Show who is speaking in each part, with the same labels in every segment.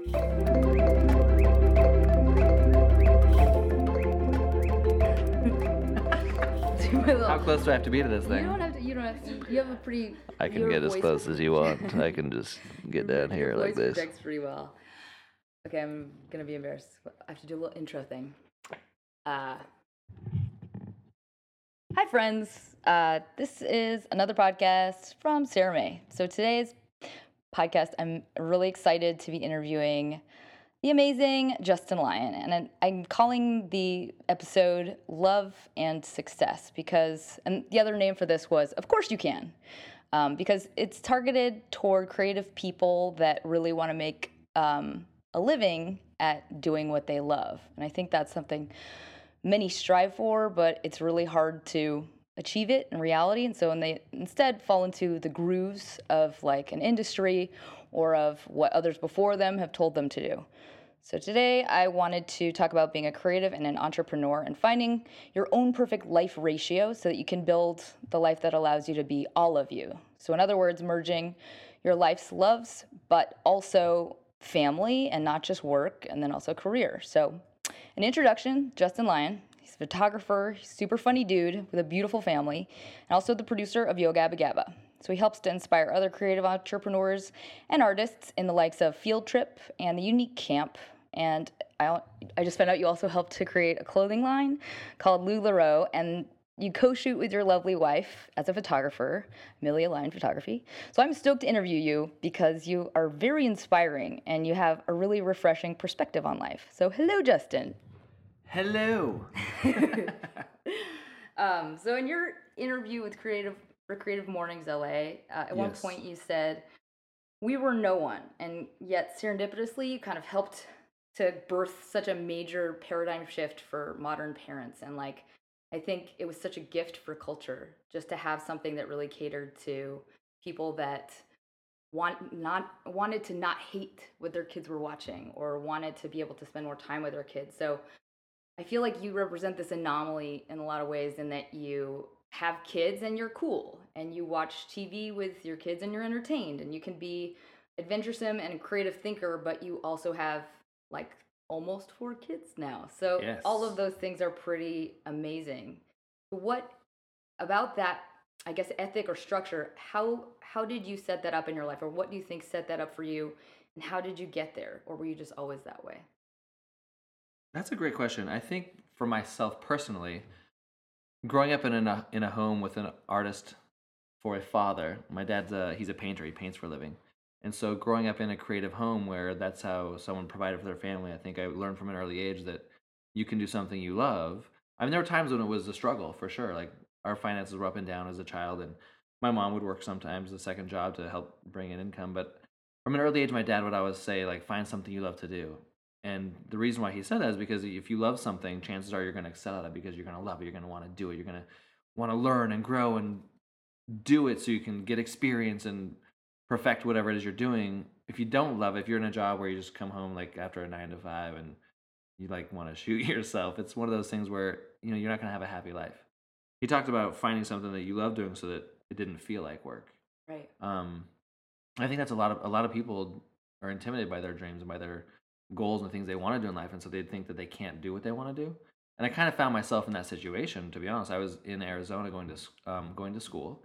Speaker 1: How close do I have to be to this
Speaker 2: You
Speaker 1: thing?
Speaker 2: don't have to. You don't have to. You have a pretty.
Speaker 3: I can get as close as you want. I can just get down here like this.
Speaker 2: projects pretty well. Okay, I'm gonna be embarrassed. I have to do a little intro thing. Uh, hi, friends. Uh, this is another podcast from Sarah May. So today's podcast, I'm really excited to be interviewing the amazing Justin Lyon. And I'm- calling the episode Love and Success because, and the other name for this was Of Course You Can, um, because it's targeted toward creative people that really want to make um, a living at doing what they love. And I think that's something many strive for, but it's really hard to achieve it in reality. And so when they instead fall into the grooves of like an industry or of what others before them have told them to do. So today I wanted to talk about being a creative and an entrepreneur and finding your own perfect life ratio so that you can build the life that allows you to be all of you. So in other words, merging your life's loves, but also family and not just work, and then also career. So an introduction, Justin Lyon. He's a photographer, super funny dude with a beautiful family, and also the producer of Yoga Abba Gabba. So he helps to inspire other creative entrepreneurs and artists in the likes of Field Trip and the Unique Camp. And I, I just found out you also helped to create a clothing line called Lou LuLaRoe, and you co-shoot with your lovely wife as a photographer, Amelia Lyon Photography. So I'm stoked to interview you because you are very inspiring and you have a really refreshing perspective on life. So hello, Justin.
Speaker 1: Hello.
Speaker 2: Um, so in your interview with Creative for Creative Mornings LA, uh, at one point you said, "We were no one," and yet serendipitously you kind of helped to birth such a major paradigm shift for modern parents. And like, I think it was such a gift for culture just to have something that really catered to people that want not wanted to not hate what their kids were watching or wanted to be able to spend more time with their kids. So I feel like you represent this anomaly in a lot of ways in that you have kids and you're cool and you watch TV with your kids and you're entertained and you can be adventuresome and a creative thinker, but you also have like almost four kids now. So all of those things are pretty amazing. What about that I guess ethic or structure, how how did you set that up in your life or what do you think set that up for you and how did you get there or were you just always that way?
Speaker 1: That's a great question. I think for myself personally, growing up in a uh, in a home with an artist for a father, my dad's a he's a painter. He paints for a living, and so growing up in a creative home where that's how someone provided for their family, I think I learned from an early age that you can do something you love. I mean, there were times when it was a struggle for sure. Like our finances were up and down as a child, and my mom would work sometimes a second job to help bring in income. But from an early age, my dad would always say like, find something you love to do. And the reason why he said that is because if you love something, chances are you're going to excel at it because you're going to love it. You're going to want to do it. You're going to want to learn and grow and do it so you can get experience and perfect whatever it is you're doing. If you don't love it, if you're in a job where you just come home like after a nine to five and you like want to shoot yourself, it's one of those things where you know you're not going to have a happy life. He talked about finding something that you love doing so that it didn't feel like work.
Speaker 2: Right.
Speaker 1: Um, I think that's a lot of a lot of people are intimidated by their dreams and by their goals and things they want to do in life, and so they'd think that they can't do what they want to do. And I kind of found myself in that situation. To be honest, I was in Arizona going to um, going to school,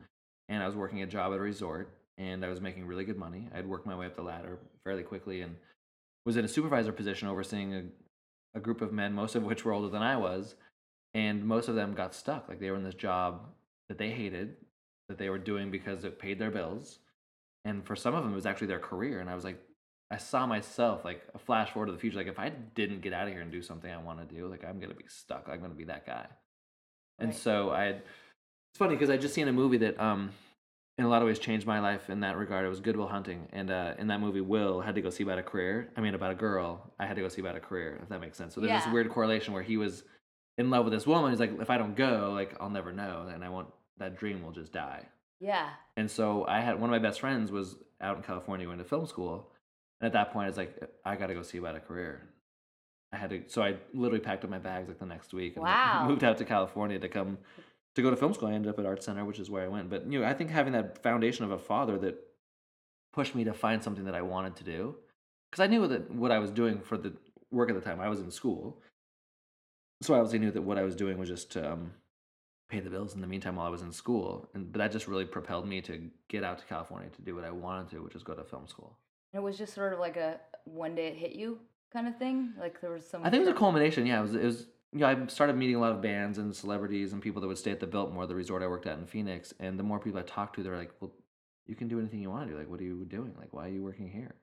Speaker 1: and I was working a job at a resort, and I was making really good money. I'd worked my way up the ladder fairly quickly, and was in a supervisor position overseeing a, a group of men, most of which were older than I was, and most of them got stuck. Like they were in this job that they hated, that they were doing because it paid their bills, and for some of them, it was actually their career. And I was like, I saw myself like a flash forward to the future. Like if I didn't get out of here and do something I want to do, like I'm gonna be stuck. I'm gonna be that guy. And
Speaker 2: Right.
Speaker 1: so I had. It's funny because I just seen a movie that um in a lot of ways changed my life in that regard. It was Good Will Hunting, and uh, in that movie, Will had to go see about a career. I mean, about a girl. I had to go see about a career, if that makes sense. So there's
Speaker 2: Yeah.
Speaker 1: this weird correlation where he was in love with this woman. He's like, if I don't go, like I'll never know, and I want that dream will just die.
Speaker 2: Yeah.
Speaker 1: And so I had one of my best friends was out in California going to film school, at that point, it's like I got to go see about a career. I had to, so I literally packed up my bags like the next week and
Speaker 2: Wow.
Speaker 1: moved out to California to come to go to film school. I ended up at Art Center, which is where I went. But you know, I think having that foundation of a father that pushed me to find something that I wanted to do, because I knew that what I was doing for the work at the time, I was in school, so I obviously knew that what I was doing was just to um, pay the bills in the meantime while I was in school. And but that just really propelled me to get out to California to do what I wanted to, which is go to film school.
Speaker 2: It was just sort of like a one day it hit you kind of thing. Like there was some.
Speaker 1: I think it was a culmination. Yeah, it was. It was. You know, I started meeting a lot of bands and celebrities and people that would stay at the Biltmore, the resort I worked at in Phoenix. And the more people I talked to, they're like, "Well, you can do anything you want to do. Like, what are you doing? Like, why are you working here?"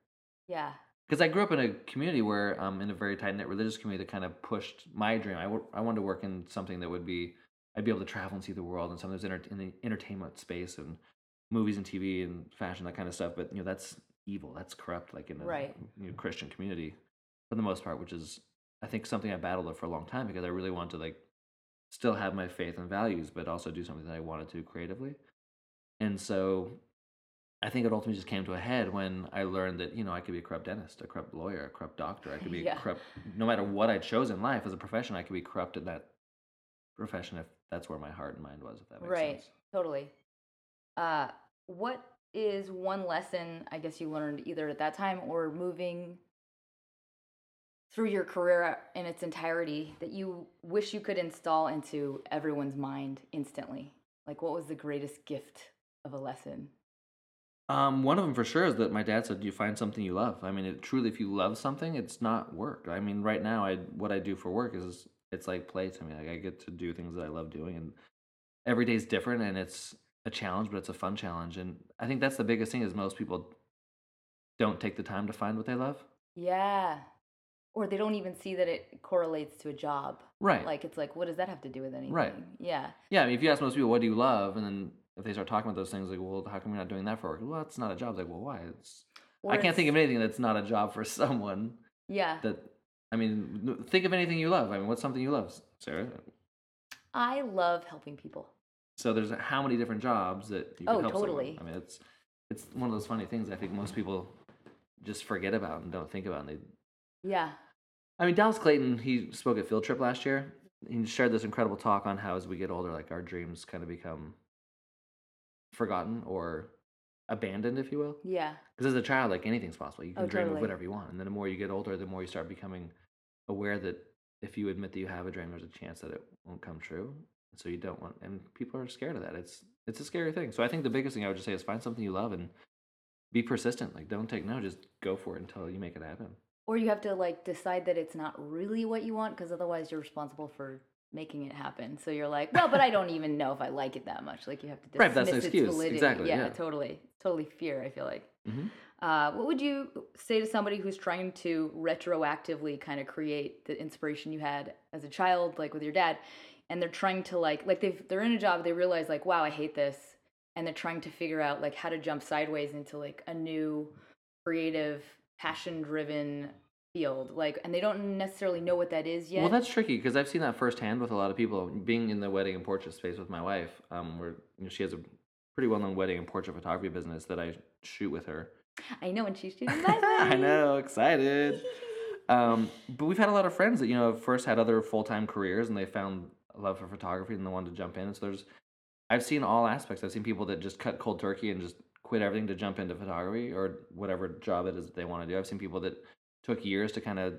Speaker 2: Yeah.
Speaker 1: Because I grew up in a community where, um, in a very tight knit religious community that kind of pushed my dream. I I wanted to work in something that would be, I'd be able to travel and see the world and some of those enter- in the entertainment space and movies and TV and fashion that kind of stuff. But you know, that's evil. That's corrupt. Like in a
Speaker 2: Right.
Speaker 1: you know, Christian community, for the most part, which is I think something I battled with for a long time because I really wanted to like still have my faith and values, but also do something that I wanted to creatively. And so I think it ultimately just came to a head when I learned that, you know, I could be a corrupt dentist, a corrupt lawyer, a corrupt doctor. I could be
Speaker 2: Yeah.
Speaker 1: a corrupt, no matter what I chose in life as a profession, I could be corrupt in that profession if that's where my heart and mind was, if that makes
Speaker 2: Right.
Speaker 1: sense.
Speaker 2: Totally. Uh, what is one lesson I guess you learned either at that time or moving through your career in its entirety that you wish you could install into everyone's mind instantly? Like, what was the greatest gift of a lesson?
Speaker 1: Um, one of them for sure is that my dad said, "You find something you love." I mean, it, truly, if you love something, it's not work. I mean, right now, I what I do for work is it's like play to me. Like I get to do things that I love doing, and every day's different, and it's a challenge, but it's a fun challenge. And I think that's the biggest thing is most people don't take the time to find what they love.
Speaker 2: Yeah. Or they don't even see that it correlates to a job.
Speaker 1: Right.
Speaker 2: Like, it's like, what does that have to do with anything?
Speaker 1: Right.
Speaker 2: Yeah.
Speaker 1: yeah. I mean, if you ask most people, "What do you love?" and then if they start talking about those things, like, "Well, how come you're not doing that for work?" Well, it's not a job. It's like, well, why? It's
Speaker 2: Or
Speaker 1: I can't think of anything that's not a job for someone.
Speaker 2: Yeah.
Speaker 1: that I mean, think of anything you love. I mean, what's something you love, Sarah?
Speaker 2: I love helping people.
Speaker 1: So there's how many different jobs that you can
Speaker 2: Oh,
Speaker 1: help someone.
Speaker 2: totally.
Speaker 1: I mean, it's it's one of those funny things I think most people just forget about and don't think about. And they,
Speaker 2: Yeah.
Speaker 1: I mean, Dallas Clayton, he spoke at Field Trip last year. He shared this incredible talk on how as we get older, like our dreams kind of become forgotten or abandoned, if you will.
Speaker 2: Yeah.
Speaker 1: Because as a child, like anything's possible. You can
Speaker 2: Oh,
Speaker 1: dream
Speaker 2: totally.
Speaker 1: of whatever you want. And then the more you get older, the more you start becoming aware that if you admit that you have a dream, there's a chance that it won't come true. So you don't want, and people are scared of that. It's it's a scary thing. So I think the biggest thing I would just say is find something you love and be persistent. Like don't take no, just go for it until you make it happen.
Speaker 2: Or you have to like decide that it's not really what you want because otherwise you're responsible for making it happen. So you're like, well, but I don't even know if I like it that much. Like you have to dismiss
Speaker 1: Right, that's an
Speaker 2: its
Speaker 1: excuse.
Speaker 2: validity.
Speaker 1: Exactly,
Speaker 2: Yeah,
Speaker 1: yeah.
Speaker 2: totally. Totally fear, I feel like.
Speaker 1: Mhm.
Speaker 2: Uh, what would you say to somebody who's trying to retroactively kind of create the inspiration you had as a child, like with your dad, and they're trying to like like they've they're in a job, they realize like, wow, I hate this, and they're trying to figure out like how to jump sideways into like a new creative, passion driven field. Like and they don't necessarily know what that is yet.
Speaker 1: Well, that's tricky because I've seen that firsthand with a lot of people. Being in the wedding and portrait space with my wife, um, where you know, she has a pretty well-known wedding and portrait photography business that I shoot with her.
Speaker 2: I know when she's shooting my
Speaker 1: I know, excited. Um, but we've had a lot of friends that you know first had other full time careers and they found love for photography and the one to jump in. So there's, I've seen all aspects. I've seen people that just cut cold turkey and just quit everything to jump into photography or whatever job it is that they want to do. I've seen people that took years to kind of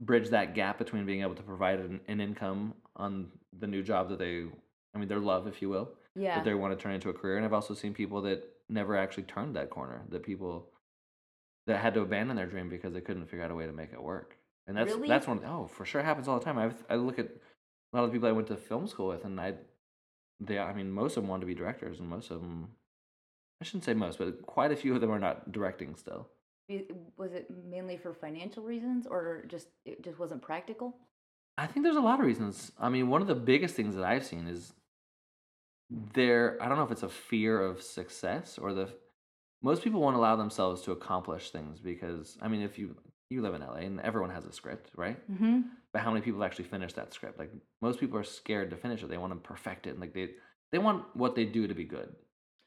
Speaker 1: bridge that gap between being able to provide an, an income on the new job that they, I mean, their love, if you will,
Speaker 2: Yeah.
Speaker 1: that they want to turn into a career. And I've also seen people that never actually turned that corner. That people that had to abandon their dream because they couldn't figure out a way to make it work. And that's
Speaker 2: Really?
Speaker 1: that's one. Oh, for sure, happens all the time. I I look at a lot of the people I went to film school with, and I, they, I mean, most of them want to be directors, and most of them, I shouldn't say most, but quite a few of them are not directing still.
Speaker 2: Was it mainly for financial reasons or just it just wasn't practical?
Speaker 1: I think there's a lot of reasons. I mean, one of the biggest things that I've seen is there I don't know if it's a fear of success or the most people won't allow themselves to accomplish things because I mean if you you live in LA and everyone has a script, right?
Speaker 2: Mm-hmm.
Speaker 1: But how many people actually finish that script? Like most people are scared to finish it. They want to perfect it and like they they want what they do to be good.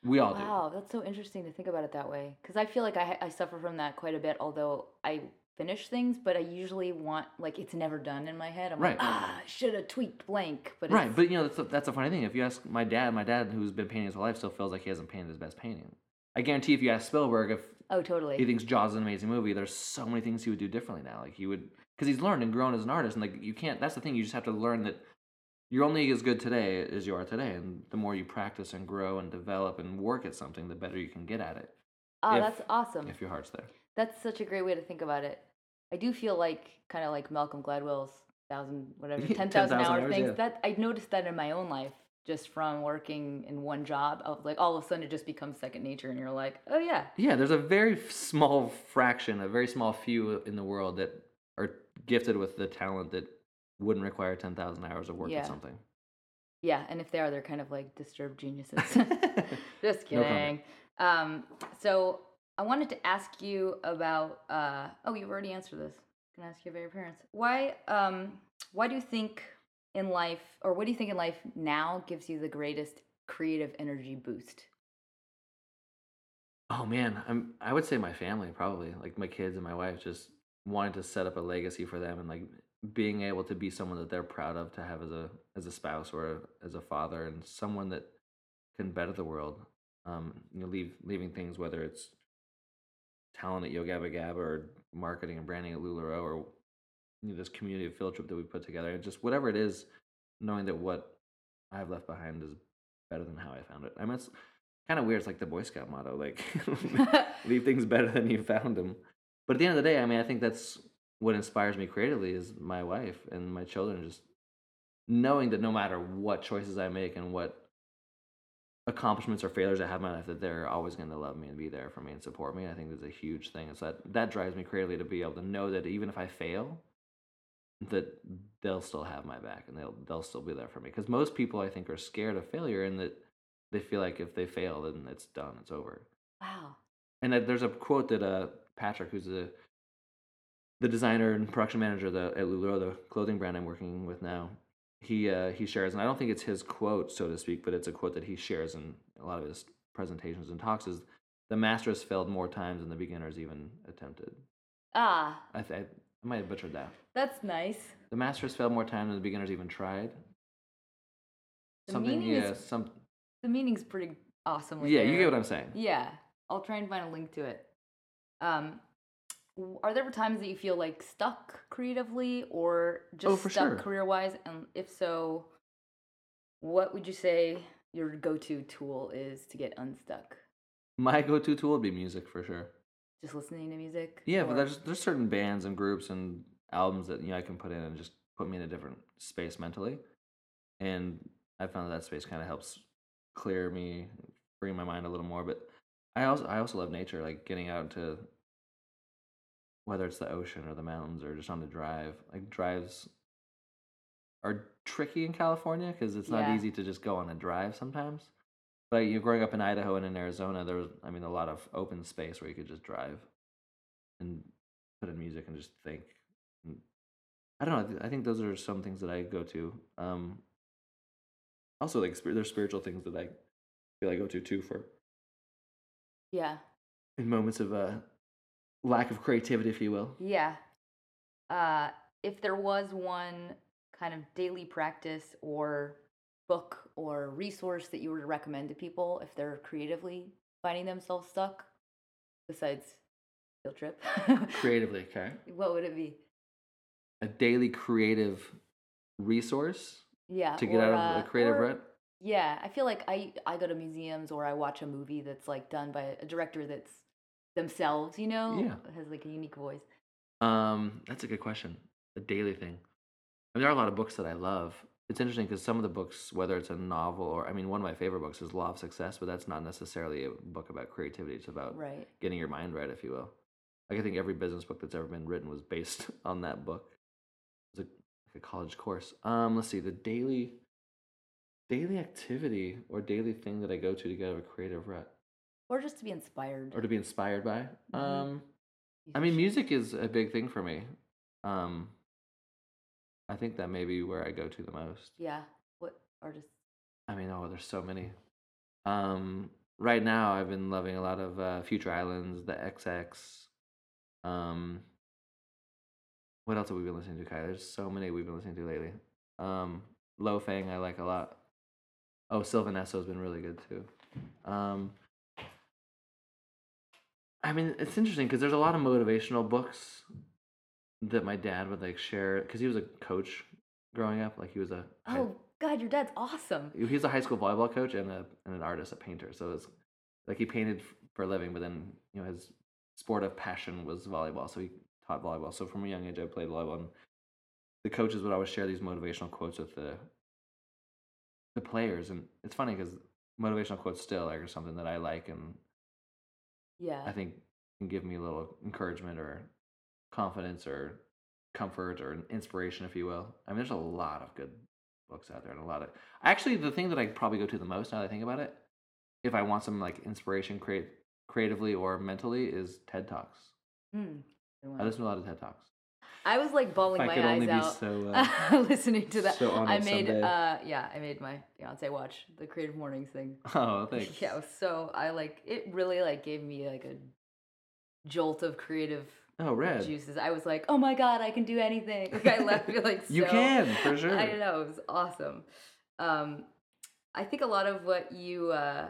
Speaker 1: We all do.
Speaker 2: Wow, that's so interesting to think about it that way. Because I feel like I, I suffer from that quite a bit. Although I finish things, but I usually want like it's never done in my head. I'm
Speaker 1: Right.
Speaker 2: like, ah, should have tweaked blank. But
Speaker 1: Right,
Speaker 2: it's-
Speaker 1: but you know that's a, that's a funny thing. If you ask my dad, my dad who's been painting his whole life still feels like he hasn't painted his best painting. I guarantee if you ask Spielberg if
Speaker 2: oh, totally.
Speaker 1: he thinks Jaws is an amazing movie, there's so many things he would do differently now. Like he would because he's learned and grown as an artist, and like you can't. That's the thing. You just have to learn that you're only as good today as you are today, and the more you practice and grow and develop and work at something, the better you can get at it.
Speaker 2: oh,
Speaker 1: if-
Speaker 2: that's awesome.
Speaker 1: If your heart's there.
Speaker 2: That's such a great way to think about it. I do feel like kind of like Malcolm Gladwell's thousand whatever ten thousand
Speaker 1: 10,000
Speaker 2: hour
Speaker 1: hours,
Speaker 2: things.
Speaker 1: yeah.
Speaker 2: That I noticed that in my own life just from working in one job. Of like all of a sudden it just becomes second nature, and you're like, oh yeah,
Speaker 1: Yeah, there's a very small fraction, a very small few in the world that are gifted with the talent that wouldn't require 10,000 hours of work
Speaker 2: Yeah.
Speaker 1: at something.
Speaker 2: yeah. And if they are, they're kind of like disturbed geniuses. Just
Speaker 1: No
Speaker 2: kidding. um, so I wanted to ask you about. Uh, oh, you've already answered this. Can I ask you about your parents? Why? Um, why do you think in life, or what do you think in life now gives you the greatest creative energy boost?
Speaker 1: Oh man, I'm I would say my family probably, like my kids and my wife just wanting to set up a legacy for them and like being able to be someone that they're proud of to have as a as a spouse or as a father and someone that can better the world. Um, you know, leave leaving things whether it's talent at Yo Gabba Gabba or marketing and branding at Lularoe or this community of field trip that we put together and just whatever it is, knowing that what I've left behind is better than how I found it. I mean, it's kind of weird. It's like the Boy Scout motto, like leave things better than you found them. But at the end of the day, I mean, I think that's what inspires me creatively is my wife and my children. Just knowing that no matter what choices I make and what accomplishments or failures I have in my life, that they're always going to love me and be there for me and support me. I think that's a huge thing. So that that drives me creatively to be able to know that even if I fail, that they'll still have my back and they'll they'll still be there for me. Because most people, I think, are scared of failure and that they feel like if they fail, then it's done, it's over.
Speaker 2: wow.
Speaker 1: And that there's a quote that uh, Patrick, who's the the designer and production manager the, at LuLaRoe, the clothing brand I'm working with now, he uh, he shares, and I don't think it's his quote, so to speak, but it's a quote that he shares in a lot of his presentations and talks. Is the master has failed more times than the beginners even attempted.
Speaker 2: Ah,
Speaker 1: I, th- I might have butchered that.
Speaker 2: that's nice.
Speaker 1: The masters failed more times than the beginners even tried.
Speaker 2: The
Speaker 1: Something,
Speaker 2: meaning
Speaker 1: yeah,
Speaker 2: is-
Speaker 1: some,
Speaker 2: The meaning's pretty awesome.
Speaker 1: yeah, you get what I'm saying.
Speaker 2: Yeah, I'll try and find a link to it. Um, w- are there ever times that you feel like stuck creatively or just
Speaker 1: Oh, for
Speaker 2: stuck
Speaker 1: sure.
Speaker 2: career wise? And if so, what would you say your go to tool is to get unstuck?
Speaker 1: My go-to tool would be music for sure.
Speaker 2: Just listening to music?
Speaker 1: Yeah, but there's there's certain bands and groups and albums that you know I can put in and just put me in a different space mentally, and I found that, that space kind of helps clear me, free my mind a little more. But I also I also love nature, like getting out to whether it's the ocean or the mountains or just on the drive. Like drives are tricky in California because it's not
Speaker 2: Yeah.
Speaker 1: easy to just go on a drive sometimes. But you know, growing up in Idaho and in Arizona, there was I mean a lot of open space where you could just drive and put in music and just think. And I don't know. I th- I think those are some things that I go to. Um, also, like there's spiritual things that I feel I go to too for
Speaker 2: Yeah,
Speaker 1: in moments of uh, lack of creativity, if you will.
Speaker 2: yeah. Uh, if there was one kind of daily practice or book or resource that you were to recommend to people if they're creatively finding themselves stuck, besides field trip,
Speaker 1: Creatively, okay.
Speaker 2: what would it be?
Speaker 1: A daily creative resource
Speaker 2: Yeah,
Speaker 1: to get out of
Speaker 2: uh,
Speaker 1: a creative
Speaker 2: or-
Speaker 1: rut.
Speaker 2: Yeah, I feel like I I go to museums or I watch a movie that's like done by a director that's themselves, you know,
Speaker 1: Yeah.
Speaker 2: has like a unique voice.
Speaker 1: Um, that's a good question. A daily thing. I mean, there are a lot of books that I love. It's interesting because some of the books, whether it's a novel or, I mean, one of my favorite books is Law of Success, but that's not necessarily a book about creativity. It's about
Speaker 2: Right.
Speaker 1: getting your mind right, if you will. Like I think every business book that's ever been written was based on that book. It's a, like a college course. Um, let's see, the daily. daily activity or daily thing that I go to to get out of a creative rut
Speaker 2: Or just to be inspired.
Speaker 1: or to be inspired by.
Speaker 2: Mhm.
Speaker 1: Um, I mean, music is a big thing for me. Um, I think that may be where I go to the most.
Speaker 2: Yeah. What artists?
Speaker 1: I mean, oh, there's so many. Um, right now, I've been loving a lot of uh, Future Islands, the XX. Um, what else have we been listening to, Kai? There's so many we've been listening to lately. Um, Lo Fang, I like a lot. Oh, Sylvan Esso has been really good too. Um, I mean, it's interesting because there's a lot of motivational books that my dad would like share because he was a coach growing up. Like he was a high-
Speaker 2: Oh God, your dad's awesome.
Speaker 1: he's a high school volleyball coach and a and an artist, a painter. So it's like he painted for a living, but then you know his sport of passion was volleyball. So he taught volleyball. So from a young age, I played volleyball. And the coaches would always share these motivational quotes with the the players, and it's funny because motivational quotes still like are something that I like, and
Speaker 2: Yeah.
Speaker 1: I think can give me a little encouragement or confidence or comfort or inspiration, if you will. I mean, there's a lot of good books out there and a lot of actually the thing that I probably go to the most now that I think about it, if I want some like inspiration, create creatively or mentally, is TED Talks.
Speaker 2: One.
Speaker 1: I listen to a lot of TED Talks.
Speaker 2: I was like bawling my eyes out
Speaker 1: so, uh,
Speaker 2: listening to that.
Speaker 1: so
Speaker 2: I made uh yeah, I made my fiance watch the Creative Mornings thing.
Speaker 1: Oh, thanks.
Speaker 2: Yeah, so I like it really like gave me like a jolt of creative
Speaker 1: Oh, red.
Speaker 2: juices. I was like, oh my god, I can do anything. Like I left feel like so
Speaker 1: You can for sure.
Speaker 2: I know it was awesome. Um, I think a lot of what you uh,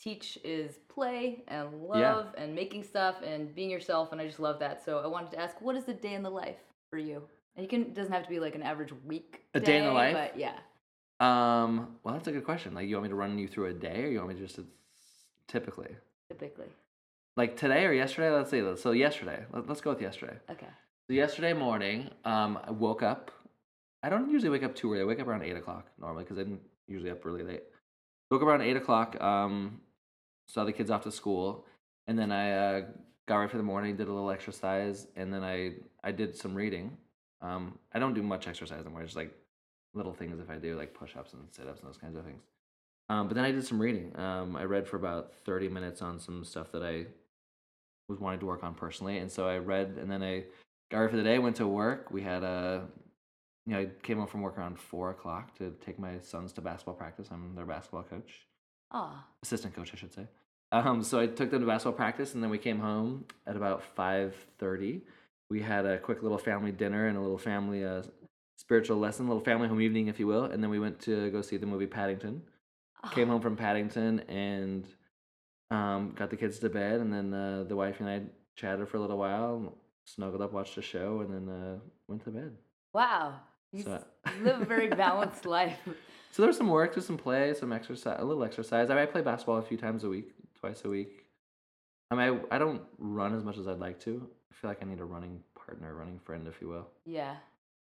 Speaker 2: teach is play and
Speaker 1: Yeah.
Speaker 2: love and making stuff and being yourself, and I just love that. So I wanted to ask, what is the day in the life for you? And you can it doesn't have to be like an average week.
Speaker 1: A day in the life?
Speaker 2: but yeah.
Speaker 1: Um, well, that's a good question. Like, you want me to run you through a day, or you want me just to typically,
Speaker 2: Typically,
Speaker 1: like today or yesterday? Let's see. So yesterday. Let- Let's go with yesterday.
Speaker 2: okay.
Speaker 1: So yesterday morning, um, I woke up. I don't usually wake up too early. I wake up around eight o'clock normally because I'm usually up really late. Woke up around eight o'clock. Um, saw the kids off to school, and then I uh, got ready for the morning. Did a little exercise, and then I I did some reading. Um, I don't do much exercise anymore. Just like little things if I do, like push ups and sit ups and those kinds of things. Um, but then I did some reading. Um, I read for about thirty minutes on some stuff that I was wanting to work on personally, and so I read, and then I got ready for the day. Went to work. We had a, you know, I came home from work around four o'clock to take my sons to basketball practice. I'm their basketball coach,
Speaker 2: Ah,
Speaker 1: assistant coach, I should say. Um, so I took them to basketball practice, and then we came home at about five thirty. We had a quick little family dinner and a little family uh, spiritual lesson, little family home evening, if you will, and then we went to go see the movie Paddington came
Speaker 2: ah,
Speaker 1: home from Paddington and um, got the kids to bed, and then uh, the wife and I chatted for a little while, snuggled up, watched a show, and then uh, went to bed.
Speaker 2: Wow, you
Speaker 1: So-
Speaker 2: live a very balanced life.
Speaker 1: So there's some work, there's some play, some exercise, a little exercise. I, mean, I play basketball a few times a week, twice a week. I mean, I, I don't run as much as I'd like to. I feel like I need a running partner, running friend, if you will.
Speaker 2: Yeah,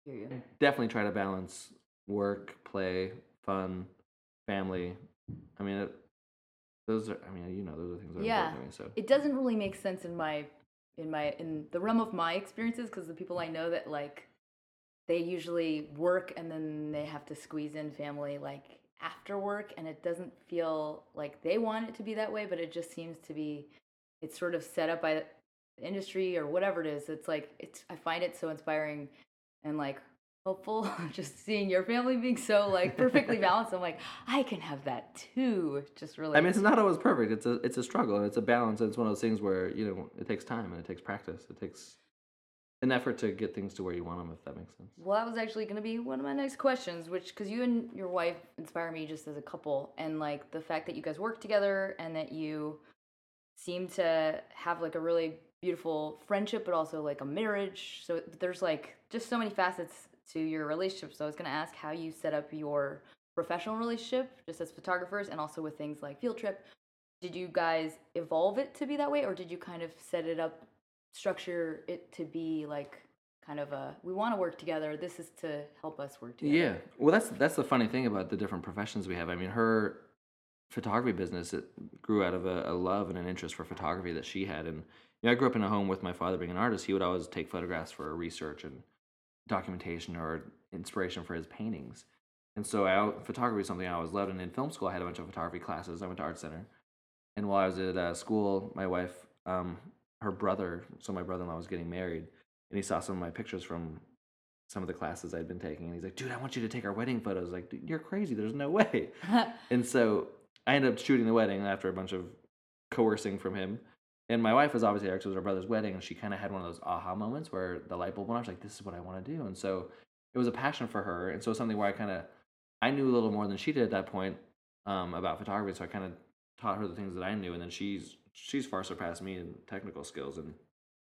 Speaker 2: hear you.
Speaker 1: Definitely try to balance work, play, fun, family. I mean, it, those are. I mean, you know, those are things that are
Speaker 2: Yeah.
Speaker 1: important to me. So
Speaker 2: it doesn't really make sense in my in my in the realm of my experiences because the people I know that like they usually work and then they have to squeeze in family like after work and it doesn't feel like they want it to be that way but it just seems to be it's sort of set up by the industry or whatever it is it's like it's I find it so inspiring and like hopeful just seeing your family being so like perfectly balanced I'm like I can have that too just really
Speaker 1: I mean, it's not always perfect. It's a it's a struggle and it's a balance. And it's one of those things where you know it takes time and it takes practice. It takes an effort to get things to where you want them, if that makes sense.
Speaker 2: Well, that was actually going to be one of my next questions, which because you and your wife inspire me just as a couple, and like the fact that you guys work together and that you seem to have like a really beautiful friendship, but also like a marriage. So there's like just so many facets to your relationship. So I was going to ask how you set up your professional relationship, just as photographers, and also with things like field trip. Did you guys evolve it to be that way, or did you kind of set it up, structure it to be like kind of a we want to work together. This is to help us work together.
Speaker 1: Yeah. Well, that's that's the funny thing about the different professions we have. I mean, her photography business it grew out of a, a love and an interest for photography that she had, and you know, I grew up in a home with my father being an artist. He would always take photographs for research and documentation or inspiration for his paintings. And so I, photography is something I always loved. And in film school, I had a bunch of photography classes. I went to art center, and while I was at uh, school, my wife, um, her brother, so my brother-in-law was getting married, and he saw some of my pictures from some of the classes I'd been taking, and he's like, "Dude, I want you to take our wedding photos." Like, Dude, you're crazy. There's no way. and so I ended up shooting the wedding after a bunch of coercing from him. And my wife was obviously there because it was her brother's wedding, and she kind of had one of those aha moments where the light bulb went off. She's like, "This is what I want to do." And so it was a passion for her, and so something where I kind of I knew a little more than she did at that point um, about photography. So I kind of taught her the things that I knew, and then she's she's far surpassed me in technical skills and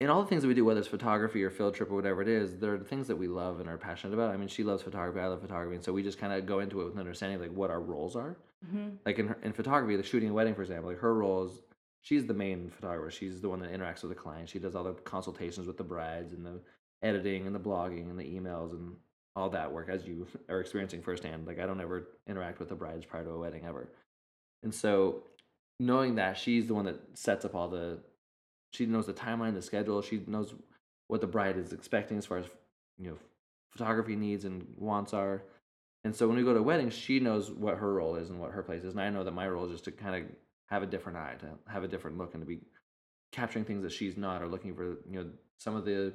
Speaker 1: in all the things that we do, whether it's photography or field trip or whatever it is, they're the things that we love and are passionate about. I mean, she loves photography, I love photography, and so we just kind of go into it with an understanding of like what our roles are.
Speaker 2: Mhm.
Speaker 1: Like in her, in photography, like shooting a wedding, for example, like her role is she's the main photographer. She's the one that interacts with the client. She does all the consultations with the brides and the editing and the blogging and the emails and all that work as you are experiencing firsthand. Like I don't ever interact with the brides prior to a wedding ever, and so knowing that she's the one that sets up all the she knows the timeline the schedule she knows what the bride is expecting as far as you know photography needs and wants are and so when we go to weddings she knows what her role is and what her place is and i know that my role is just to kind of have a different eye to have a different look and to be capturing things that she's not or looking for you know some of the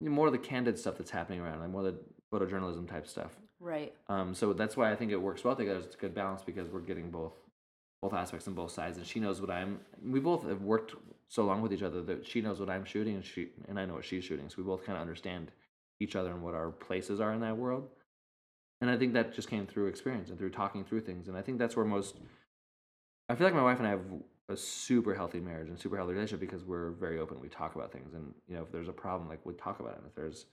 Speaker 1: you know, more of the candid stuff that's happening around like more of the photojournalism type stuff
Speaker 2: Right.
Speaker 1: um, so that's why I think it works well together. It's a good balance because we're getting both both aspects on both sides, and she knows what I'm. We both have worked so long with each other that she knows what I'm shooting, and she and I know what she's shooting. So we both kind of understand each other and what our places are in that world. And I think that just came through experience and through talking through things. And I think that's where most. I feel like my wife and I have a super healthy marriage and super healthy relationship because we're very open. We talk about things, and you know, if there's a problem, like we talk about it. If there's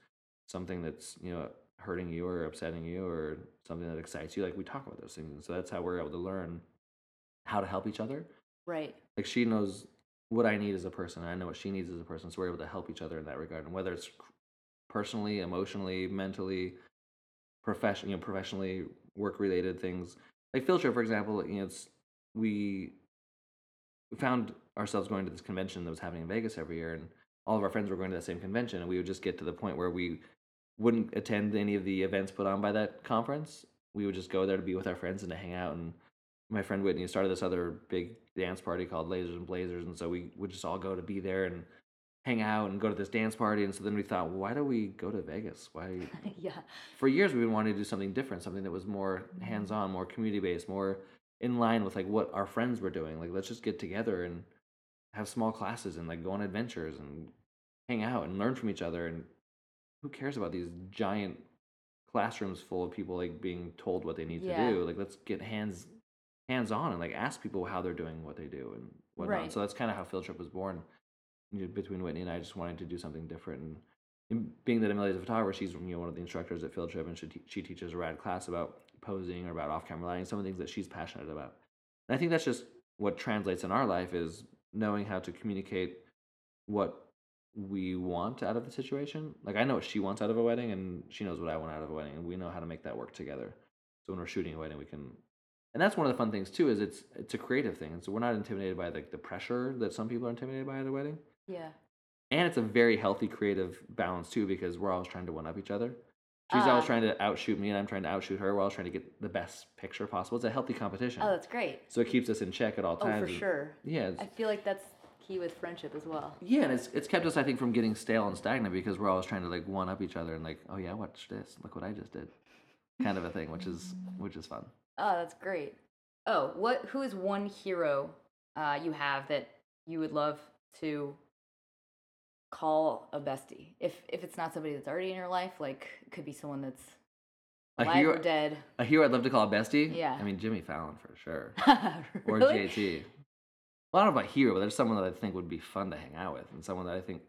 Speaker 1: something that's you know hurting you or upsetting you or something that excites you like we talk about those things and so that's how we're able to learn how to help each other
Speaker 2: Right.
Speaker 1: like she knows what i need as a person and i know what she needs as a person so we're able to help each other in that regard and whether it's personally emotionally mentally profession you know professionally work related things like field trip for example you know it's we found ourselves going to this convention that was happening in vegas every year and all of our friends were going to that same convention and we would just get to the point where we wouldn't attend any of the events put on by that conference. We would just go there to be with our friends and to hang out. And my friend Whitney started this other big dance party called Lasers and Blazers, and so we would just all go to be there and hang out and go to this dance party. And so then we thought, well, why do we go to Vegas? Why?
Speaker 2: yeah.
Speaker 1: For years, we've been wanting to do something different, something that was more mm-hmm. hands-on, more community-based, more in line with like what our friends were doing. Like, let's just get together and have small classes and like go on adventures and hang out and learn from each other and who cares about these giant classrooms full of people like being told what they need
Speaker 2: Yeah.
Speaker 1: to do like let's get hands hands on and like ask people how they're doing what they do and whatnot
Speaker 2: Right.
Speaker 1: so that's kind of how field trip was born you know, between whitney and i just wanted to do something different and, and being that amelia's a photographer she's you know one of the instructors at field trip and she, te- she teaches a rad class about posing or about off-camera lighting some of the things that she's passionate about and i think that's just what translates in our life is knowing how to communicate what we want out of the situation. Like I know what she wants out of a wedding, and she knows what I want out of a wedding, and we know how to make that work together. So when we're shooting a wedding, we can, and that's one of the fun things too. Is it's it's a creative thing, and so we're not intimidated by like the pressure that some people are intimidated by at a wedding,
Speaker 2: Yeah.
Speaker 1: and it's a very healthy creative balance too because we're always trying to one up each other. She's
Speaker 2: Ah.
Speaker 1: always trying to outshoot me, and I'm trying to outshoot her. We're always trying to get the best picture possible. It's a healthy competition,
Speaker 2: Oh, that's great.
Speaker 1: so it keeps us in check at all times.
Speaker 2: Oh, for
Speaker 1: and-
Speaker 2: sure.
Speaker 1: Yeah,
Speaker 2: I feel like that's key with friendship as well.
Speaker 1: Yeah, and it's it's kept us, I think, from getting stale and stagnant because we're always trying to like one up each other and like, oh yeah, watch this, look what I just did, kind of a thing, which is which is fun.
Speaker 2: Oh, that's great. Oh, what? Who is one hero uh, you have that you would love to call a bestie? If if it's not somebody that's already in your life, like it could be someone that's
Speaker 1: A
Speaker 2: alive
Speaker 1: hero,
Speaker 2: or dead.
Speaker 1: a hero I'd love to call a bestie.
Speaker 2: Yeah.
Speaker 1: I mean Jimmy Fallon for sure, or JT. Well, I don't know about hero, but there's someone that I think would be fun to hang out with, and someone that I think,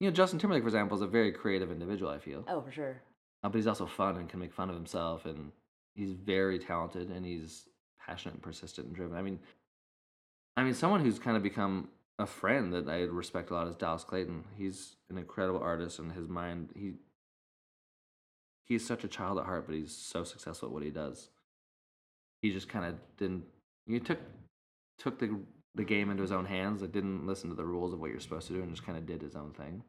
Speaker 1: you know, Justin Timberlake, for example, is a very creative individual. I feel,
Speaker 2: Oh, for sure.
Speaker 1: uh, but he's also fun and can make fun of himself, and he's very talented, and he's passionate and persistent and driven. I mean, I mean, someone who's kind of become a friend that I respect a lot is Dallas Clayton. He's an incredible artist, and his mind he he's such a child at heart, but he's so successful at what he does. He just kind of didn't. He took took the the game into his own hands. Like didn't listen to the rules of what you're supposed to do, and just kind of did his own thing.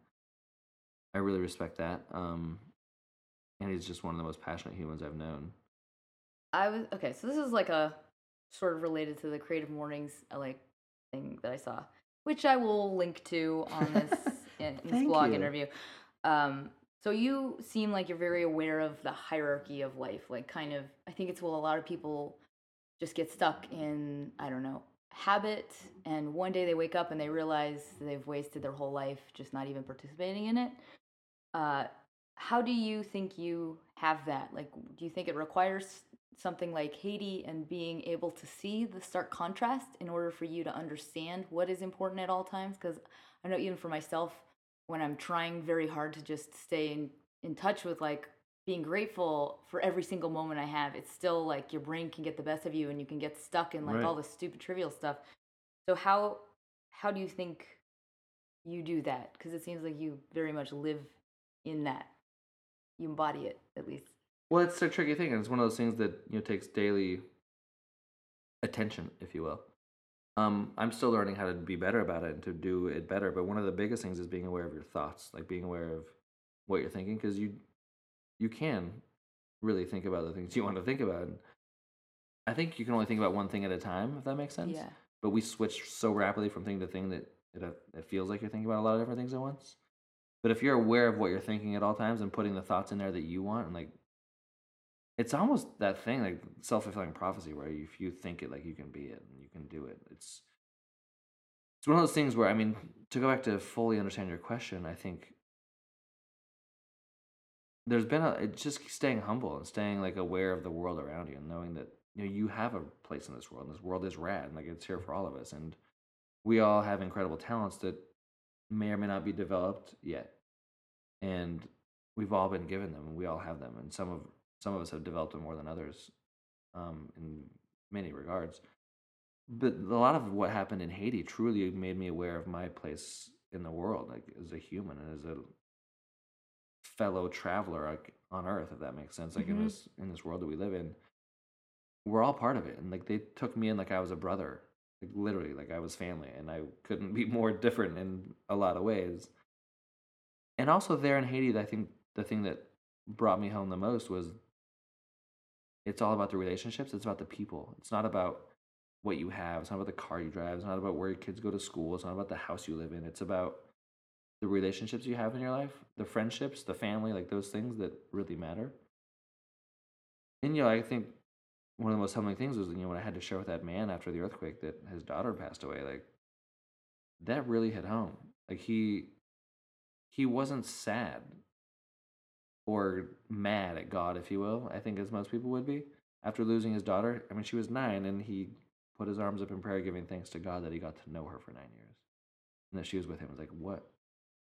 Speaker 1: I really respect that. Um, and he's just one of the most passionate humans I've known.
Speaker 2: I was okay. So this is like a sort of related to the Creative Mornings uh, like thing that I saw, which I will link to on this in, in this blog
Speaker 1: you.
Speaker 2: interview. Um, so you seem like you're very aware of the hierarchy of life. Like, kind of, I think it's what a lot of people just get stuck in. I don't know habit, and one day they wake up and they realize they've wasted their whole life just not even participating in it. Uh, how do you think you have that? Like, do you think it requires something like Haiti and being able to see the stark contrast in order for you to understand what is important at all times? Because I know even for myself, when I'm trying very hard to just stay in, in touch with like being grateful for every single moment I have, it's still like your brain can get the best of you and you can get stuck in like
Speaker 1: Right.
Speaker 2: all the stupid trivial stuff. So how how do you think you do that? Because it seems like you very much live in that. You embody it at least.
Speaker 1: Well, it's a tricky thing, and it's one of those things that you know takes daily attention, if you will. Um, I'm still learning how to be better about it and to do it better. But one of the biggest things is being aware of your thoughts, like being aware of what you're thinking, because you you can really think about the things you want to think about. And I think you can only think about one thing at a time, if that makes sense.
Speaker 2: Yeah.
Speaker 1: But we switch so rapidly from thing to thing that it, uh, it feels like you're thinking about a lot of different things at once. But if you're aware of what you're thinking at all times and putting the thoughts in there that you want, and like, it's almost that thing like self fulfilling prophecy, where if you think it, like you can be it and you can do it. It's it's one of those things where I mean, to go back to fully understand your question, I think there's been a it's just staying humble and staying like aware of the world around you and knowing that you know you have a place in this world and this world is rad and like it's here for all of us. And we all have incredible talents that may or may not be developed yet. And we've all been given them and we all have them. And some of some of us have developed them more than others um, in many regards. But a lot of what happened in haiti truly made me aware of my place in the world like as a human and as a fellow traveler like, on earth if that makes sense like
Speaker 2: Mhm.
Speaker 1: in this in this world that we live in we're all part of it. And like they took me in like i was a brother like literally like i was family and i couldn't be more different in a lot of ways. And also there in haiti i think the thing that brought me home the most was it's all about the relationships it's about the people. It's not about what you have it's not about the car you drive it's not about where your kids go to school it's not about the house you live in it's about the relationships you have in your life the friendships the family like those things that really matter. And you know i think one of the most humbling things was you know when i had to share with that man after the earthquake that his daughter passed away like that really hit home. Like he he wasn't sad or mad at god if you will i think as most people would be after losing his daughter i mean she was nine and he put his arms up in prayer giving thanks to god that he got to know her for nine years and that she was with him I was like what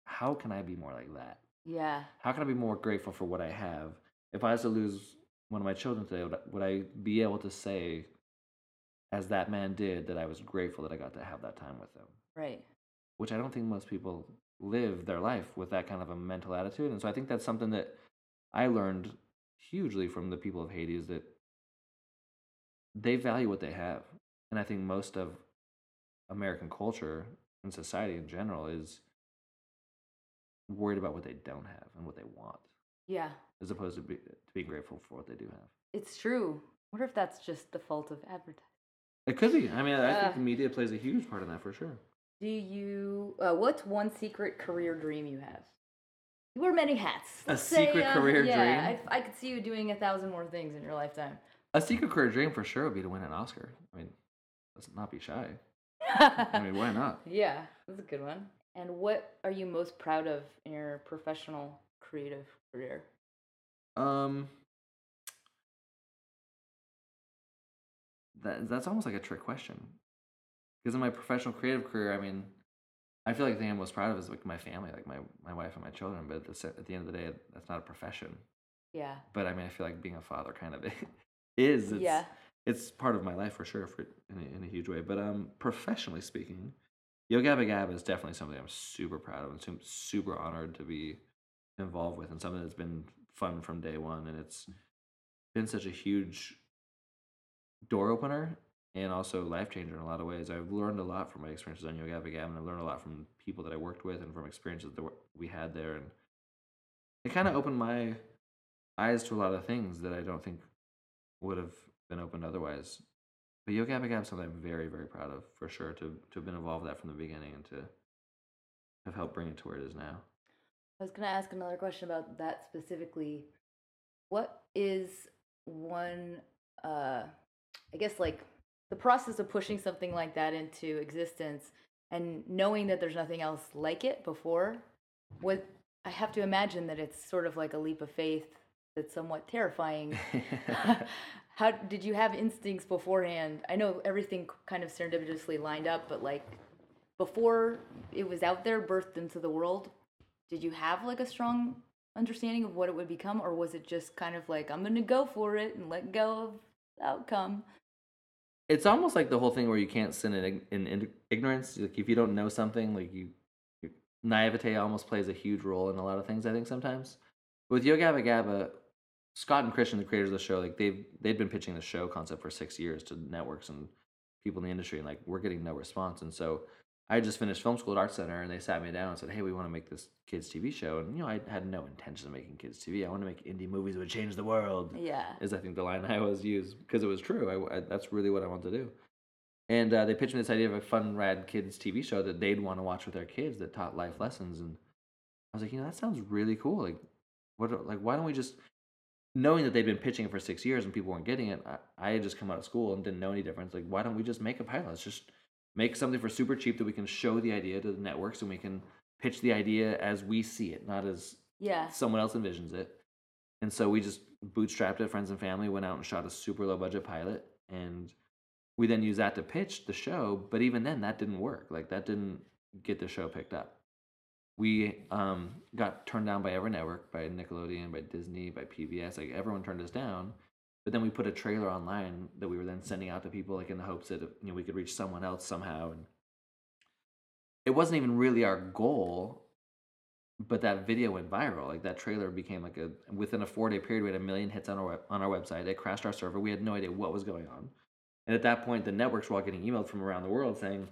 Speaker 1: how can i be more like that
Speaker 2: Yeah.
Speaker 1: how can I be more grateful for what I have? If I was to lose one of my children today, would I, would I be able to say, as that man did, that I was grateful that I got to have that time with them?
Speaker 2: Right.
Speaker 1: Which I don't think most people live their life with that kind of a mental attitude. And so I think that's something that I learned hugely from the people of Haiti is that they value what they have. And I think most of American culture and society in general is worried about what they don't have and what they want
Speaker 2: Yeah.
Speaker 1: as opposed to, be, to being grateful for what they do have.
Speaker 2: It's true. wonder if that's just the fault of advertising.
Speaker 1: It could be. I mean, I
Speaker 2: Uh,
Speaker 1: think the media plays a huge part in that for sure.
Speaker 2: Do you? Uh, what's one secret career dream you have? You wear many hats.
Speaker 1: A
Speaker 2: Let's say,
Speaker 1: secret
Speaker 2: uh,
Speaker 1: career
Speaker 2: yeah,
Speaker 1: dream?
Speaker 2: I, I could see you doing a thousand more things in your lifetime.
Speaker 1: A secret career dream for sure would be to win an Oscar. I mean, let's not be shy. I mean, why not?
Speaker 2: Yeah, that's a good one. And what are you most proud of in your professional creative career?
Speaker 1: Um, that that's almost like a trick question. Because in my professional creative career, I mean, I feel like the thing I'm most proud of is like my family, like my my wife and my children. But at the, at the end of the day, that's not a profession.
Speaker 2: Yeah.
Speaker 1: But I mean, I feel like being a father kind of is. It's,
Speaker 2: yeah.
Speaker 1: it's part of my life for sure, for in a, in a huge way. But um, professionally speaking, Yo Gabba Gabba is definitely something I'm super proud of and su- super honored to be involved with, and something that's been fun from day one. And it's been such a huge door opener and also life changer in a lot of ways. I've learned a lot from my experiences on Yo Gabba Gabba, and I've learned a lot from people that I worked with and from experiences that we had there. And it kind of opened my eyes to a lot of things that I don't think would have been opened otherwise. But Yo Gabba Gab is something I'm very, very proud of for sure to to have been involved with that from the beginning and to have helped bring it to where it is now.
Speaker 2: I was going to ask another question about that specifically. What is one, uh, I guess, like the process of pushing something like that into existence and knowing that there's nothing else like it before? What I have to imagine that it's sort of like a leap of faith that's somewhat terrifying. How did you have instincts beforehand? I know everything kind of serendipitously lined up, but like before it was out there, birthed into the world, did you have like a strong understanding of what it would become, or was it just kind of like I'm gonna go for it and let go of the outcome?
Speaker 1: It's almost like the whole thing where you can't sin in, in, in ignorance. Like if you don't know something, like you, you naivete almost plays a huge role in a lot of things. I think sometimes with Yo Gabba Gabba, Scott and Christian, the creators of the show, like they've they'd been pitching the show concept for six years to networks and people in the industry, and like we're getting no response. And so I just finished film school at Art Center, and they sat me down and said, "Hey, we want to make this kids TV show." And you know, I had no intention of making kids TV. I want to make indie movies that would change the world
Speaker 2: Yeah.
Speaker 1: is I think the line I always use because it was true. I, I- that's really what I want to do. And uh, they pitched me this idea of a fun, rad kids TV show that they'd want to watch with their kids that taught life lessons. And I was like, you know, that sounds really cool. Like, what? Like, why don't we just knowing that they'd been pitching it for six years and people weren't getting it? I, I had just come out of school and didn't know any difference. Like, why don't we just make a pilot? Let's just make something for super cheap that we can show the idea to the networks and we can pitch the idea as we see it, not as
Speaker 2: Yeah.
Speaker 1: someone else envisions it. And so we just bootstrapped it, friends and family, went out and shot a super low budget pilot. And we then used that to pitch the show. But even then, that didn't work. Like, that didn't get the show picked up. We um, got turned down by every network, by Nickelodeon, by Disney, by PBS. Like, everyone turned us down. But then we put a trailer online that we were then sending out to people, like in the hopes that you know we could reach someone else somehow. And it wasn't even really our goal but that video went viral. Like that trailer became like a within a four day period, we had a million hits on our web, on our website. It crashed our server. We had no idea what was going on. And at that point, the networks were all getting emailed from around the world saying,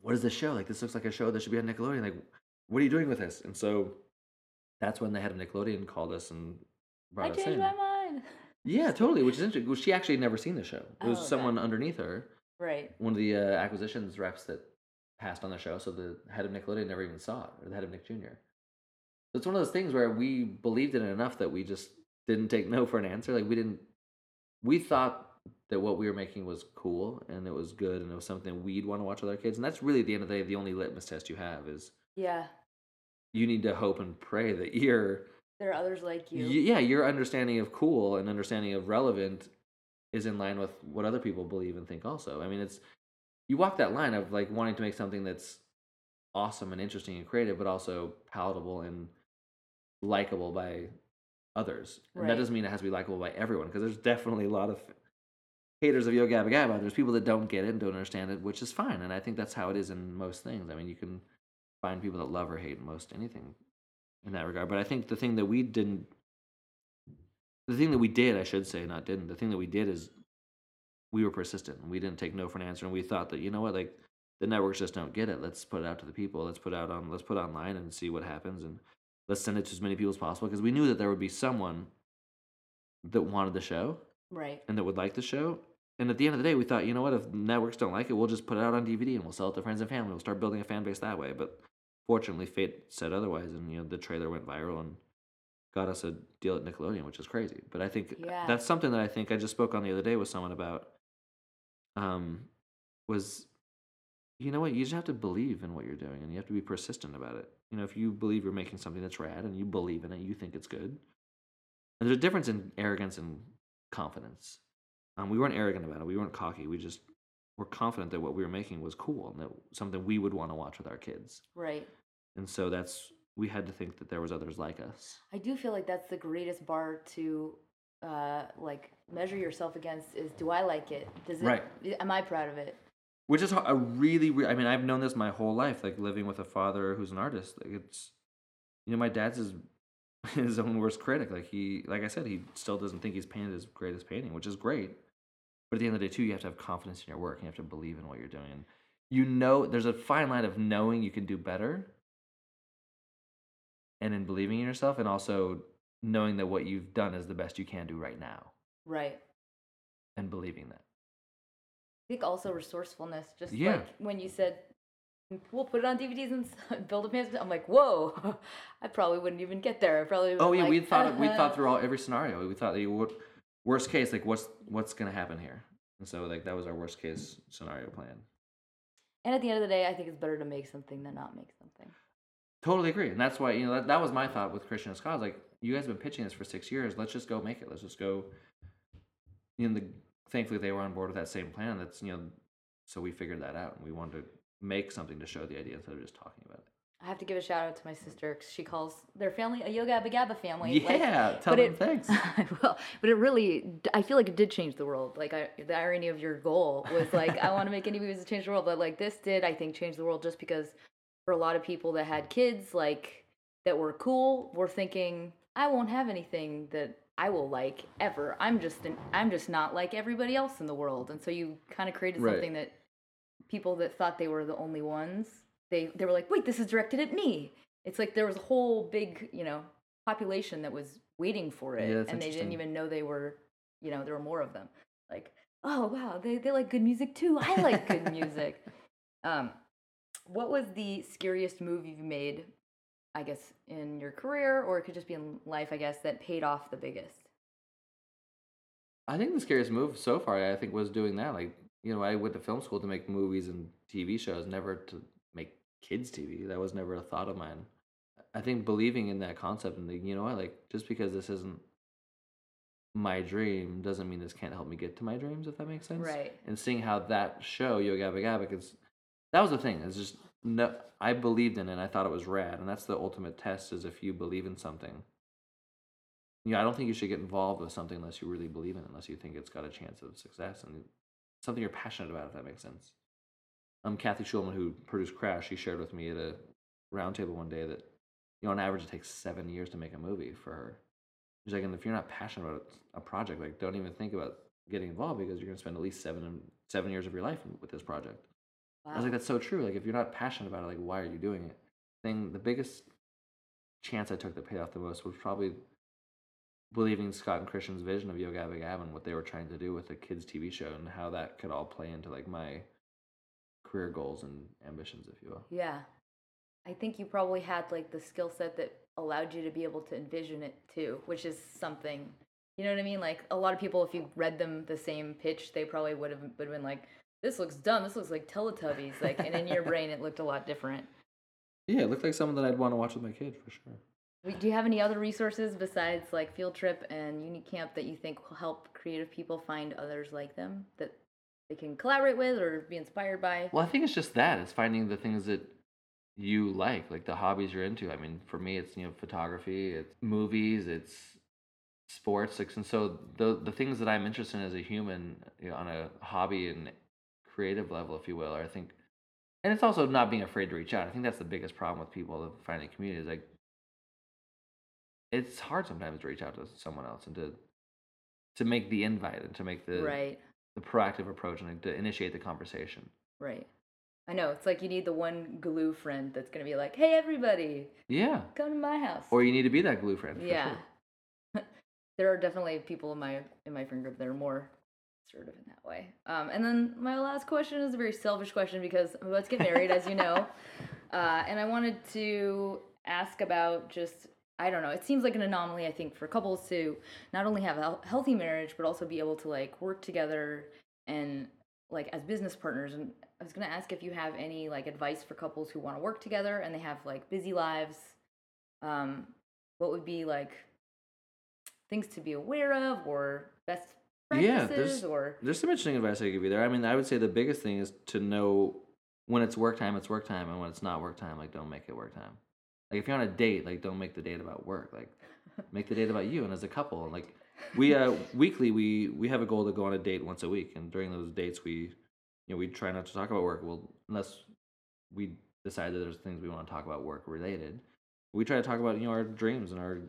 Speaker 1: "What is this show? Like this looks like a show that should be on Nickelodeon. Like, what are you doing with this?" And so that's when the head of Nickelodeon called us and brought us.
Speaker 2: I
Speaker 1: us
Speaker 2: changed
Speaker 1: in.
Speaker 2: my mind.
Speaker 1: Yeah, totally. Which is interesting. Well, she actually had never seen the show. It was
Speaker 2: Oh, okay.
Speaker 1: someone underneath her,
Speaker 2: Right.
Speaker 1: one of the uh, acquisitions reps that passed on the show. So the head of Nickelodeon never even saw it, or the head of Nick Jr. So it's one of those things where we believed in it enough that we just didn't take no for an answer. Like we didn't. We thought that what we were making was cool and it was good and it was something we'd want to watch with our kids. And that's really at the end of the day the only litmus test you have is
Speaker 2: Yeah.
Speaker 1: you need to hope and pray that you're
Speaker 2: There are others like you.
Speaker 1: Y- yeah, your understanding of cool and understanding of relevant is in line with what other people believe and think also. I mean, it's you walk that line of like wanting to make something that's awesome and interesting and creative, but also palatable and likable by others. And that doesn't mean it has to be likable by everyone because there's definitely a lot of haters of Yo Gabba Gabba. There's people that don't get it and don't understand it, which is fine. And I think that's how it is in most things. I mean, you can find people that love or hate most anything in that regard. But I think the thing that we didn't, the thing that we did, I should say, not didn't, the thing that we did is we were persistent. and We didn't take no for an answer. And we thought that, you know what, like the networks just don't get it. Let's put it out to the people. Let's put it out on, let's put online and see what happens. And let's send it to as many people as possible because we knew that there would be someone that wanted the show
Speaker 2: Right.
Speaker 1: and that would like the show. And at the end of the day, we thought, you know what? If networks don't like it, we'll just put it out on DVD and we'll sell it to friends and family. We'll start building a fan base that way. But fortunately, fate said otherwise, and you know the trailer went viral and got us a deal at Nickelodeon, which is crazy. But I think
Speaker 2: Yeah.
Speaker 1: that's something that I think I just spoke on the other day with someone about. Um, was you know what? You just have to believe in what you're doing, and you have to be persistent about it. You know, if you believe you're making something that's rad and you believe in it, you think it's good. And there's a difference in arrogance and confidence. Um, we weren't arrogant about it. We weren't cocky. We just were confident that what we were making was cool and that something we would want to watch with our kids.
Speaker 2: Right.
Speaker 1: And so that's we had to think that there was others like us.
Speaker 2: I do feel like that's the greatest bar to uh like measure yourself against is do I like it? Does it
Speaker 1: Right.
Speaker 2: am I proud of it?
Speaker 1: Which is a really, re- I mean, I've known this my whole life, like living with a father who's an artist. Like it's, you know, my dad's his, his own worst critic. Like he, like I said, he still doesn't think he's painted his greatest painting, which is great. But at the end of the day, too, you have to have confidence in your work. And you have to believe in what you're doing. And you know, there's a fine line of knowing you can do better, and in believing in yourself, and also knowing that what you've done is the best you can do right now
Speaker 2: Right.
Speaker 1: and believing that.
Speaker 2: I think also resourcefulness. Just
Speaker 1: Yeah.
Speaker 2: like when you said we'll put it on DVDs and build a fan. I'm like, whoa! I probably wouldn't even get there. I probably.
Speaker 1: Oh yeah,
Speaker 2: been
Speaker 1: we thought we thought through all every scenario. We thought, that you would, worst case, like what's what's gonna happen here, and so like that was our worst case scenario plan.
Speaker 2: And at the end of the day, I think it's better to make something than not make something.
Speaker 1: Totally agree, and that's why you know that, that was my thought with Christian and Scott. Like you guys have been pitching this for six years. Let's just go make it. Let's just go. You know, the, thankfully they were on board with that same plan. That's you know, so we figured that out, and we wanted to make something to show the idea instead of just talking about it.
Speaker 2: I have to give a shout out to my sister. Cause she calls their family a Yoga Abba Gabba family. like-
Speaker 1: Yeah, tell
Speaker 2: but
Speaker 1: them
Speaker 2: it,
Speaker 1: thanks.
Speaker 2: well, but it really, I feel like it did change the world. Like I, the irony of your goal was like, I want to make any movies that change the world, but like this did, I think, change the world just because for a lot of people that had kids, like that were cool, were thinking, I won't have anything that I will like ever. I'm just, an, I'm just not like everybody else in the world, and so you kind of created
Speaker 1: Right.
Speaker 2: something that people that thought they were the only ones, they they were like, wait, this is directed at me. It's like there was a whole big, you know, population that was waiting for it,
Speaker 1: Yeah,
Speaker 2: and they didn't even know they were, you know, there were more of them. Like, oh wow, they they like good music too. I like good music. Um, what was the scariest move you've made? I guess in your career, or it could just be in life. I guess that paid off the biggest.
Speaker 1: I think the scariest move so far, I think, was doing that. Like, you know, I went to film school to make movies and TV shows, never to kids TV. That was never a thought of mine. I think believing in that concept and, like, you know what, like, just because this isn't my dream doesn't mean this can't help me get to my dreams, if that makes sense.
Speaker 2: Right.
Speaker 1: And seeing how that show, Yo Gabba Gabba, because that was the thing. It's just, no, I believed in it and I thought it was rad. And that's the ultimate test is if you believe in something. Yeah, I don't think you should get involved with something unless you really believe in it, unless you think it's got a chance of success and something you're passionate about, if that makes sense. Um, Cathy Schulman, who produced Crash, she shared with me at a roundtable one day that, you know, on average, it takes seven years to make a movie for her. She's like, and if you're not passionate about a project, like, don't even think about getting involved because you're going to spend at least seven seven years of your life with this project. I was like, that's so true. Like, if you're not passionate about it, like, why are you doing it? Thing, the biggest chance I took that paid off the most was probably believing Scott and Christian's vision of Yo Gabba Gabba and what they were trying to do with the kids' TV show and how that could all play into like my career goals and ambitions, if you will.
Speaker 2: Yeah. I think you probably had like the skill set that allowed you to be able to envision it too, which is something. You know what I mean? Like a lot of people, if you read them the same pitch, they probably would have would have been like, "This looks dumb. This looks like Teletubbies." Like, and in your brain, it looked a lot different.
Speaker 1: Yeah, it looked like something that I'd want to watch with my kid for sure.
Speaker 2: Do you have any other resources besides like Field Trip and Unique Camp that you think will help creative people find others like them that they can collaborate with or be inspired by?
Speaker 1: Well, I think it's just that. It's finding the things that you like, like the hobbies you're into. I mean, for me, it's you know photography, it's movies, it's sports, like, and so the the things that I'm interested in as a human, you know, on a hobby and creative level, if you will, are I think, and it's also not being afraid to reach out. I think that's the biggest problem with people finding community is like it's hard sometimes to reach out to someone else and to to make the invite and to make the
Speaker 2: Right.
Speaker 1: The proactive approach and to initiate the conversation.
Speaker 2: Right. I know. It's like you need the one glue friend that's going to be like, hey, everybody,
Speaker 1: Yeah.
Speaker 2: come to my house.
Speaker 1: Or you need to be that glue friend. For
Speaker 2: yeah.
Speaker 1: Sure.
Speaker 2: there are definitely people in my in my friend group that are more sort of in that way. Um, and then my last question is a very selfish question because I'm about to get married, as you know, uh, and I wanted to ask about just I don't know. It seems like an anomaly, I think, for couples to not only have a healthy marriage but also be able to like work together and like as business partners. And I was gonna ask if you have any like advice for couples who want to work together and they have like busy lives. Um, what would be like things to be aware of or best
Speaker 1: Yeah,
Speaker 2: practices
Speaker 1: there's-
Speaker 2: or
Speaker 1: There's some interesting advice I could give you there. I mean, I would say the biggest thing is to know when it's work time, it's work time, and when it's not work time, like don't make it work time. Like if you're on a date, like don't make the date about work. Like make the date about you and as a couple. And like we uh weekly we we have a goal to go on a date once a week, and during those dates we you know we try not to talk about work. Well, unless we decide that there's things we want to talk about work related. We try to talk about you know our dreams and our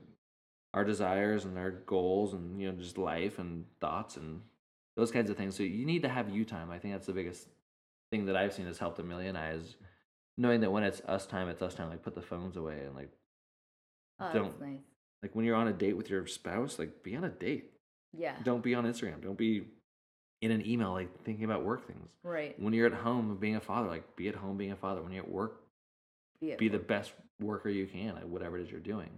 Speaker 1: our desires and our goals and you know just life and thoughts and those kinds of things. So you need to have you time. I think that's the biggest thing that I've seen has helped Amelia and I is knowing that when it's us time, it's us time. Like put the phones away and like
Speaker 2: oh,
Speaker 1: don't
Speaker 2: that's nice.
Speaker 1: Like when you're on a date with your spouse, like be on a date.
Speaker 2: Yeah.
Speaker 1: Don't be on Instagram. Don't be in an email like thinking about work things.
Speaker 2: Right.
Speaker 1: When you're at home being a father, like be at home being a father. When you're at work,
Speaker 2: Be, it.
Speaker 1: be the best worker you can at whatever it is you're doing.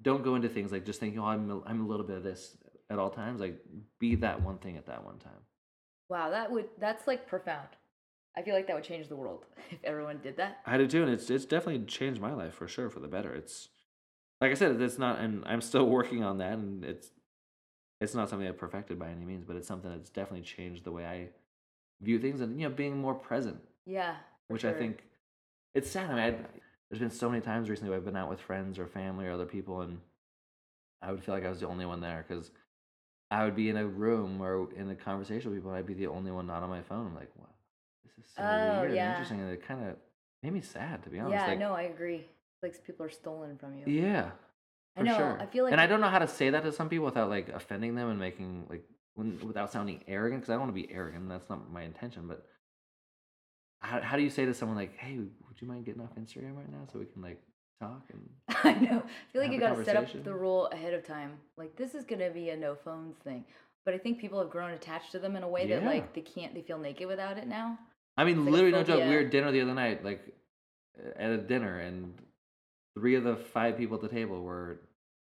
Speaker 1: Don't go into things like just thinking, oh, I'm a, I'm a little bit of this at all times. Like be that one thing at that one time.
Speaker 2: Wow, that would that's like profound. I feel like that would change the world if everyone did that.
Speaker 1: I do too, and it's it's definitely changed my life for sure for the better. It's like I said, it's not, and I'm still working on that, and it's it's not something I've perfected by any means, but it's something that's definitely changed the way I view things, and you know, being more present,
Speaker 2: Yeah.
Speaker 1: which I think it's sad. I mean, I, there's been so many times recently where I've been out with friends or family or other people, and I would feel like I was the only one there because I would be in a room or in a conversation with people, and I'd be the only one not on my phone. I'm like, wow, this is so
Speaker 2: Oh,
Speaker 1: weird
Speaker 2: yeah.
Speaker 1: and interesting, and it kind of made me sad to be honest.
Speaker 2: Yeah,
Speaker 1: like,
Speaker 2: no, I agree. Like people are stolen from you.
Speaker 1: yeah,
Speaker 2: I
Speaker 1: for
Speaker 2: know.
Speaker 1: sure.
Speaker 2: I feel like
Speaker 1: and I don't know how to say that to some people without like offending them and making like without sounding arrogant because I don't want to be arrogant. That's not my intention. But how how do you say to someone like, "Hey, would you mind getting off Instagram right now so we can like talk?" And
Speaker 2: I know. I feel like you gotta set up the rule ahead of time. Like this is gonna be a no phones thing. But I think people have grown attached to them in a way that like they can't they feel naked without it now.
Speaker 1: I mean,
Speaker 2: like
Speaker 1: literally, no joke. We were at dinner the other night, like at a dinner, and three of the five people at the table were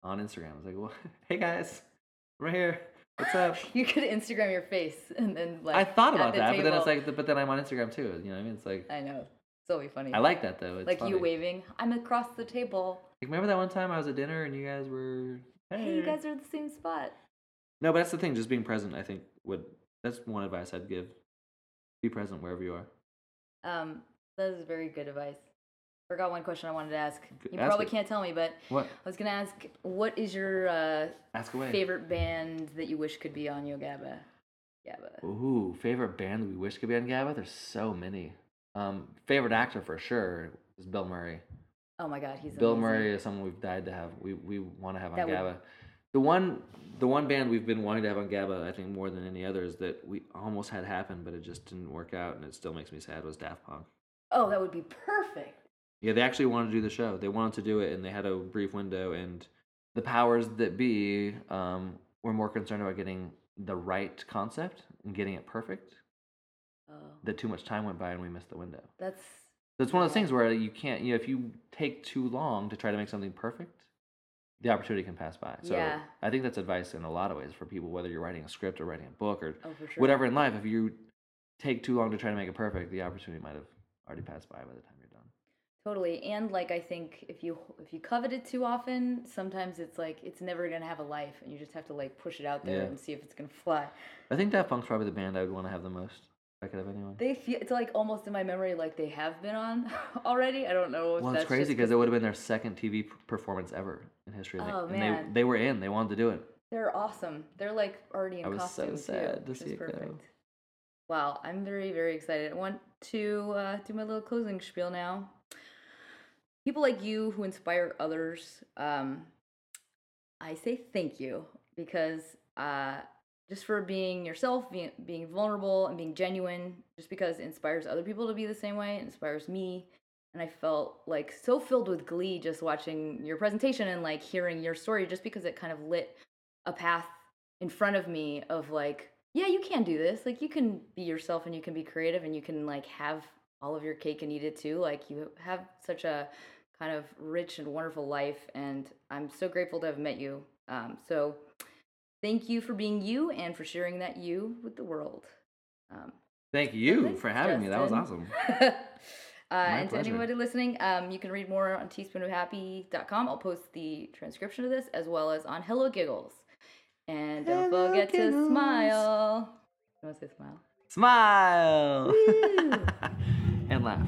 Speaker 1: on Instagram. I was like, "Well, hey guys, I'm right here. What's up?"
Speaker 2: You could Instagram your face and then like
Speaker 1: I thought about that, but then it's like, but then I'm on Instagram too. You know what I mean? It's like
Speaker 2: I know. It's always funny.
Speaker 1: I like that though. It's
Speaker 2: like you waving. I'm across the table.
Speaker 1: Like, remember that one time I was at dinner and you guys were
Speaker 2: Hey, you guys are at the same spot.
Speaker 1: No, but that's the thing. Just being present, I think, would that's one advice I'd give. Be present wherever you are.
Speaker 2: Um, that is very good advice. Forgot one question I wanted to ask. You
Speaker 1: ask
Speaker 2: probably
Speaker 1: it.
Speaker 2: can't tell me, but
Speaker 1: What?
Speaker 2: I was gonna ask, what is your uh,
Speaker 1: Ask away.
Speaker 2: favorite band that you wish could be on Yo Gabba? Gabba.
Speaker 1: Ooh, favorite band we wish could be on Gabba? There's so many. Um, favorite actor for sure is Bill Murray.
Speaker 2: Oh my God, he's
Speaker 1: Bill
Speaker 2: amazing.
Speaker 1: Murray is someone we've died to have. We we want to have on
Speaker 2: That would-
Speaker 1: Gabba. The one the one band we've been wanting to have on Gabba, I think more than any others that we almost had happen, but it just didn't work out, and it still makes me sad. Was Daft Punk.
Speaker 2: Oh, that would be perfect.
Speaker 1: Yeah, they actually wanted to do the show. They wanted to do it, and they had a brief window. And the powers that be um, were more concerned about getting the right concept and getting it perfect.
Speaker 2: Oh,
Speaker 1: That too much time went by, and we missed the window.
Speaker 2: that's
Speaker 1: that's one of those things where you can't. You know, if you take too long to try to make something perfect, the opportunity can pass by. So
Speaker 2: Yeah.
Speaker 1: I think that's advice in a lot of ways for people, whether you're writing a script or writing a book or
Speaker 2: oh sure.
Speaker 1: whatever in life. If you take too long to try to make it perfect, the opportunity might have already passed by by the time you're done.
Speaker 2: Totally, and like I think if you if you covet it too often, sometimes it's like it's never gonna have a life, and you just have to like push it out there
Speaker 1: Yeah.
Speaker 2: and see if it's gonna fly.
Speaker 1: I think Daft Punk's probably the band I would want to have the most. Could have anyone.
Speaker 2: They feel it's like almost in my memory like they have been on already. I don't know.
Speaker 1: Well,
Speaker 2: that's
Speaker 1: it's crazy because it would have been their second TV performance ever in history. and they-
Speaker 2: Oh,
Speaker 1: and
Speaker 2: man.
Speaker 1: they they were in. They wanted to do it.
Speaker 2: they're awesome. They're like already in
Speaker 1: I was so sad
Speaker 2: too,
Speaker 1: to see it go.
Speaker 2: Wow, I'm very very excited. I want to uh, do my little closing spiel now. People like you who inspire others, um, I say thank you because uh, just for being yourself, being, being vulnerable, and being genuine, just because it inspires other people to be the same way, it inspires me. And I felt like so filled with glee just watching your presentation and like hearing your story, just because it kind of lit a path in front of me of like, yeah, you can do this. Like, you can be yourself and you can be creative and you can like have all of your cake and eat it too. Like, you have such a kind of rich and wonderful life. And I'm so grateful to have met you. Um, so, thank you for being you and for sharing that you with the world. Um,
Speaker 1: Thank you
Speaker 2: thanks,
Speaker 1: for having me. That was awesome.
Speaker 2: uh, and to anybody listening, um, you can read more on teaspoonofhappy.com. I'll post the transcription of this as well as on Hello Giggles. And don't
Speaker 1: Hello
Speaker 2: forget to smile. You want to say smile?
Speaker 1: Smile and laugh.